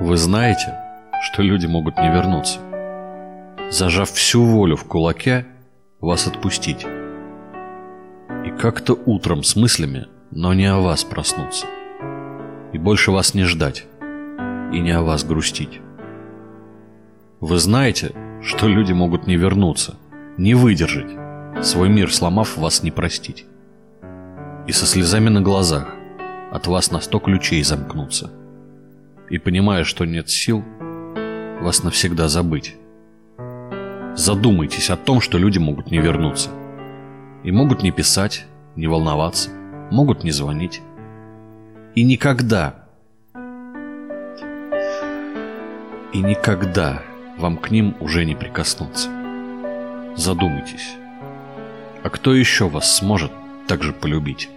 Вы знаете, что люди могут не вернуться, зажав всю волю в кулаке, вас отпустить. И как-то утром с мыслями, но не о вас проснуться. И больше вас не ждать, и не о вас грустить. Вы знаете, что люди могут не вернуться, не выдержать, свой мир сломав вас не простить. И со слезами на глазах от вас на сто ключей замкнуться. И понимая, что нет сил, вас навсегда забыть. Задумайтесь о том, что люди могут не вернуться. И могут не писать, не волноваться, могут не звонить. И никогда, и никогда вам к ним уже не прикоснуться. Задумайтесь. А кто еще вас сможет так же полюбить?